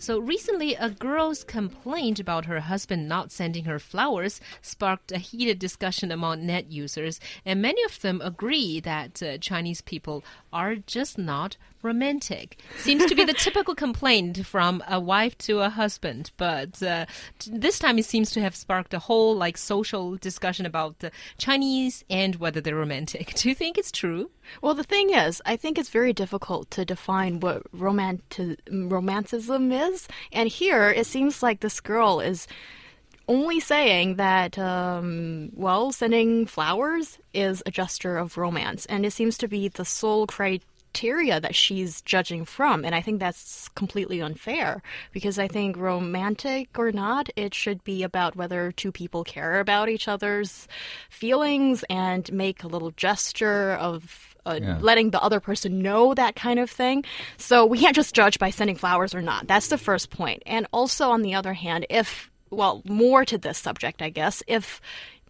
So recently, a girl's complaint about her husband not sending her flowers sparked a heated discussion among net users, and many of them agree that uh, Chinese people are just not romantic. Seems to be the typical complaint from a wife to a husband, but uh, this time it seems to have sparked a whole like social discussion about the Chinese and whether they're romantic. Do you think it's true? Well, the thing is, I think it's very difficult to define what romantic romanticism is, and here it seems like this girl is only saying that, um, well, sending flowers is a gesture of romance, and it seems to be the sole criteria criteria that she's judging from. And I think that's completely unfair because I think romantic or not, it should be about whether two people care about each other's feelings and make a little gesture of uh, yeah. letting the other person know that kind of thing. So we can't just judge by sending flowers or not. That's the first point. And also, on the other hand, if, well, more to this subject, I guess, if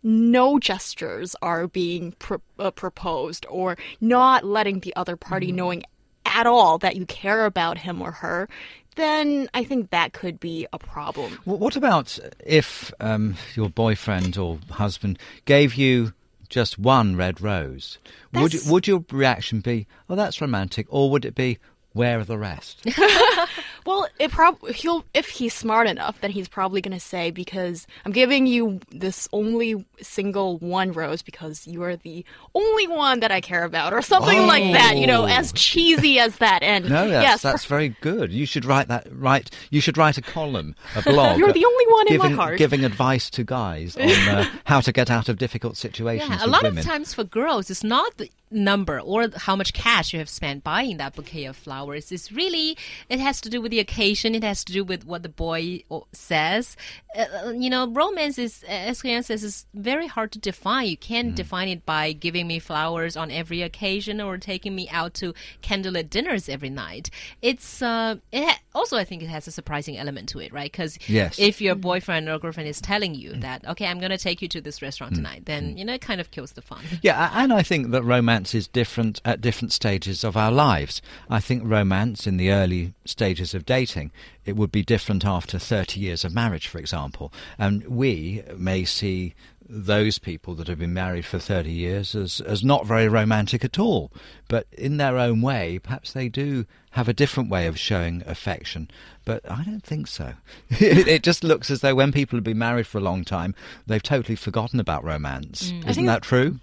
no gestures are being uh, proposed or not letting the other party mm. knowing at all that you care about him or her, then I think that could be a problem. Well, what about if um, your boyfriend or husband gave you just one red rose? Would would your reaction be, "Oh, that's romantic," or would it be, "Where are the rest?" Well, it prob he'll if he's smart enough, then he's probably gonna say because I'm giving you this only single one rose because you are the only one that I care about, or something oh. like that. You know, as cheesy as that. And no, that's, yes, that's very good. You should write that. Write. You should write a column, a blog. You're the only one giving, in my heart. Giving advice to guys on uh, how to get out of difficult situations. Yeah, a lot women. of times for girls, it's not the number or how much cash you have spent buying that bouquet of flowers. is really it has to do with the occasion. It has to do with what the boy says. Uh, uh you know, romance is, as He Yang says, is very hard to define. You can't mm. define it by giving me flowers on every occasion or taking me out to candlelit dinners every night. It's uh, it also I think it has a surprising element to it, right? Because yes. if your boyfriend or girlfriend is telling you mm. that okay, I'm going to take you to this restaurant mm. tonight, then mm. you know it kind of kills the fun. Yeah, and I think that romance romance is different at different stages of our lives. I think romance in the early stages of dating, it would be different after 30 years of marriage, for example. And we may see those people that have been married for 30 years as, as not very romantic at all. But in their own way, perhaps they do have a different way of showing affection. But I don't think so. it, just looks as though when people have been married for a long time, they've totally forgotten about romance. Mm. Isn't that true?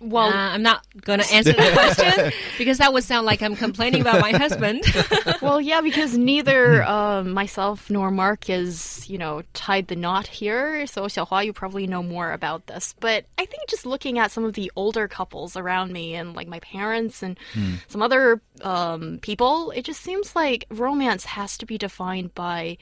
Well, uh, I'm not going to answer the question because that would sound like I'm complaining about my husband. well, yeah, because neither uh, myself nor Mark is, you know, tied the knot here. So, Xiaohua, you probably know more about this. But I think just looking at some of the older couples around me and like my parents and mm. some other um, people, it just seems like romance has to be defined by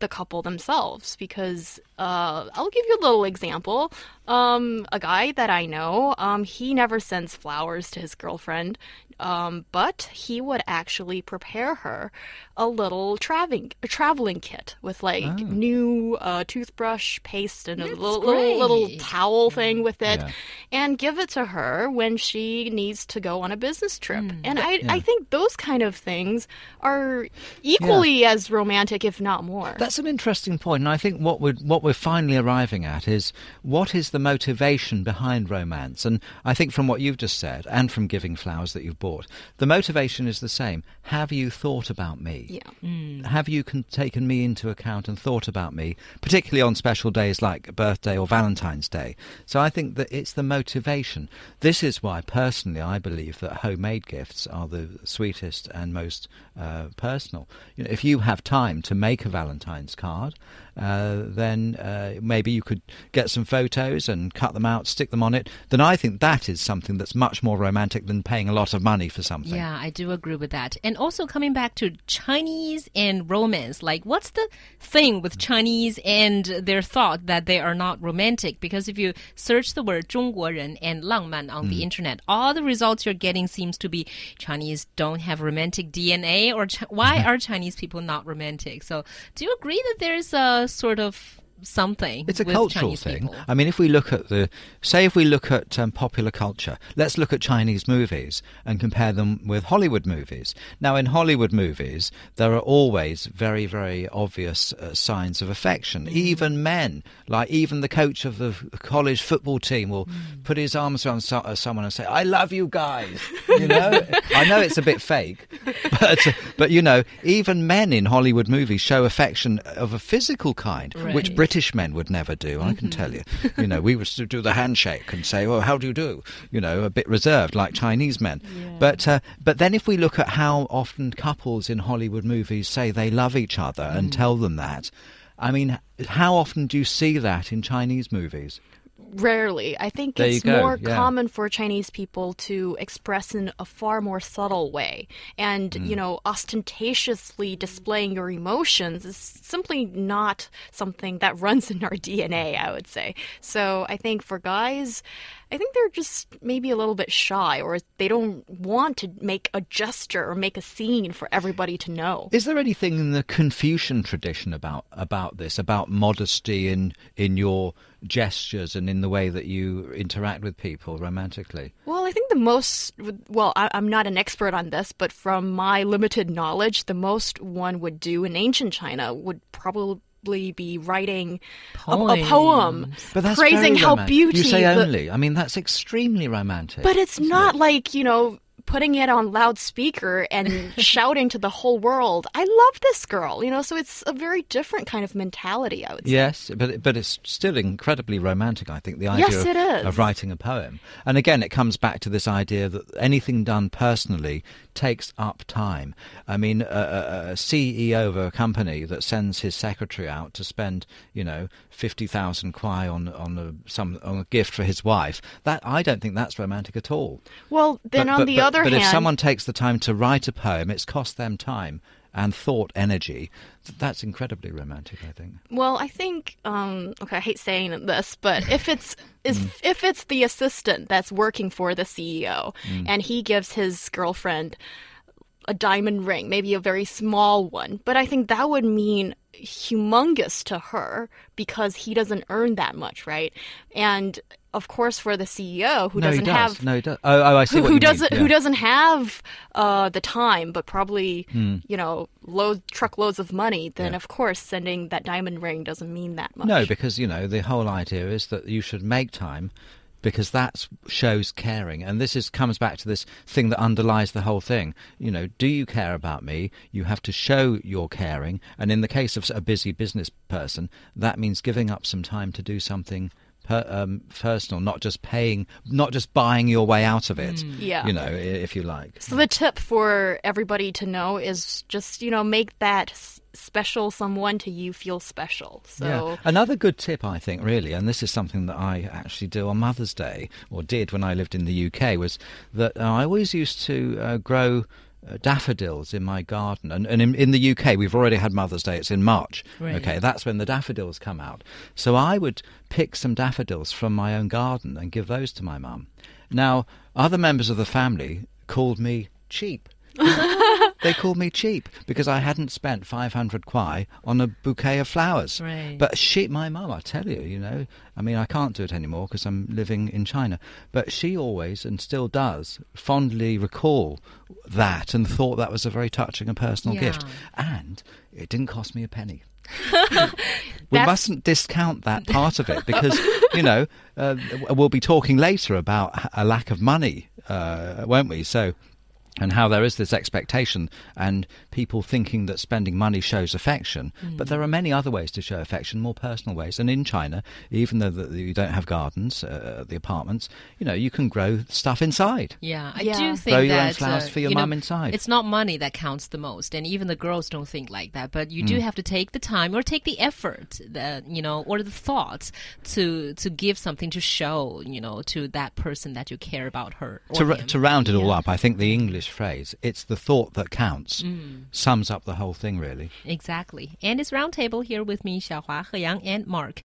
the couple themselves because uh, I'll give you a little example. Um, a guy that I know, um, he never sends flowers to his girlfriend, um, but he would actually prepare her a little traveling a traveling kit with like oh. new uh, toothbrush paste and That's a little, little, little towel thing with it, yeah. And give it to her when she needs to go on a business trip. Mm. And I yeah. I think those kind of things are equally yeah. as romantic, if not more. That's an interesting point. and I think what we're what we're finally arriving at is what is the motivation behind romance, and I think from what you've just said and from giving flowers that you've bought the motivation is the same. Have you thought about me? Yeah. Mm. Have you con- taken me into account and thought about me, particularly on special days like birthday or Valentine's Day? So I think that it's the motivation. This is why, personally, I believe that homemade gifts are the sweetest and most uh, personal. You know, if you have time to make a Valentine's card, uh, then uh, maybe you could get some photos and cut them out, stick them on it. Then I think that is something that's much more romantic than paying a lot of money for something. Yeah, I do agree with that. And also coming back to Chinese and romance, like what's the thing with Chinese and their thought that they are not romantic? Because if you search the word 中国 Korean and Langman on the mm. internet. All the results you're getting seems to be Chinese don't have romantic DNA or why are Chinese people not romantic? So do you agree that there's a sort of something. It's a with cultural Chinese thing. people. I mean, if we look at the, say, if we look at um, popular culture, let's look at Chinese movies and compare them with Hollywood movies. Now, in Hollywood movies, there are always very, very obvious uh, signs of affection. Mm. Even men, like even the coach of the college football team, will Mm. put his arms around so- uh, someone and say, "I love you guys." You know, I know it's a bit fake, but but you know, even men in Hollywood movies show affection of a physical kind, which Right. Mm-hmm. British men would never do. I can tell you. You know, we would do the handshake and say, "Oh, how do you do?" You know, a bit reserved like Chinese men. But uh, but then if we look at how often couples in Hollywood movies say they love each other Mm. and tell them that, I mean, how often do you see that in Chinese movies? Rarely. I think There it's more yeah. common for Chinese people to express in a far more subtle way. And, Mm. you know, ostentatiously displaying your emotions is simply not something that runs in our DNA, I would say. So I think for guys, I think they're just maybe a little bit shy or they don't want to make a gesture or make a scene for everybody to know. Is there anything in the Confucian tradition about about this, about modesty in in your gestures and in the way that you interact with people romantically? Well, I think the most, well, I, I'm not an expert on this, but from my limited knowledge, the most one would do in ancient China would probably be writing a, a poem But that's praising how romantic. beauty. You say the- only. I mean, that's extremely romantic. but it's not like, you know, putting it on loudspeaker and shouting to the whole world, I love this girl, you know, so it's a very different kind of mentality, I would say. Yes, but but it's still incredibly romantic. I think the idea Yes, of, of writing a poem, and again, it comes back to this idea that anything done personally takes up time. I mean, a, a, a CEO of a company that sends his secretary out to spend, you know, fifty thousand kwai on on a, some on a gift for his wife. That I don't think that's romantic at all. Well, then But- on but- the but- other but hand, if someone takes the time to write a poem, it's cost them time and thought energy. That's incredibly romantic, I think. Well, I think um, okay. I hate saying this, but if it's is Mm. if it's the assistant that's working for the CEO Mm. and he gives his girlfriend a diamond ring, maybe a very small one, but I think that would mean humongous to her because he doesn't earn that much, right? And of course, for the CEO who no, doesn't does. have No, he does. Oh, oh I see who, what who you mean. doesn't Yeah. who doesn't have uh, the time, but probably Hmm. you know load truckloads of money, then Yeah. of course sending that diamond ring doesn't mean that much. No, because you know the whole idea is that you should make time because that shows caring, and this is comes back to this thing that underlies the whole thing. You know, do you care about me? You have to show you're caring, and in the case of a busy business person, that means giving up some time to do something. Per, um, personal, not just paying, not just buying your way out of it. Yeah. you know, if you like. So the tip for everybody to know is just you know make that special someone to you feel special. So Yeah. Another good tip, I think, really, and this is something that I actually do on Mother's Day, or did when I lived in the UK, was that uh, I always used to uh, grow. Uh, daffodils in my garden, and, and in, in the UK we've already had Mother's Day. It's in March. Right. Okay, that's when the daffodils come out. So I would pick some daffodils from my own garden and give those to my mum. Now, other members of the family called me cheap. they called me cheap because I hadn't spent 500 kwai on a bouquet of flowers. Right. But she, my mum, I tell you, you know, I mean, I can't do it anymore because I'm living in China. But she always, and still does, fondly recall that and thought that was a very touching and personal Yeah. gift. And it didn't cost me a penny. we mustn't discount that part of it because you know uh, we'll be talking later about a lack of money, uh, won't we? So. And how there is this expectation, and people thinking that spending money shows affection. But there are many other ways to show affection, more personal ways. And in China, even though the, you don't have gardens uh, the apartments, you know you can grow stuff inside. Yeah, I Yeah. do think Grow your own flowers uh, for your you know, mum inside. It's not money that counts the most, and even the girls don't think like that. But you do Mm. have to take the time or take the effort, that you know, or the thought to to give something to show, you know, to that person that you care about her. Or to, him. to round it all up, I think the English phrase, it's the thought that counts, mm. sums up the whole thing, really. Exactly. And it's Roundtable here with me, Xiaohua, He Yang, and Mark.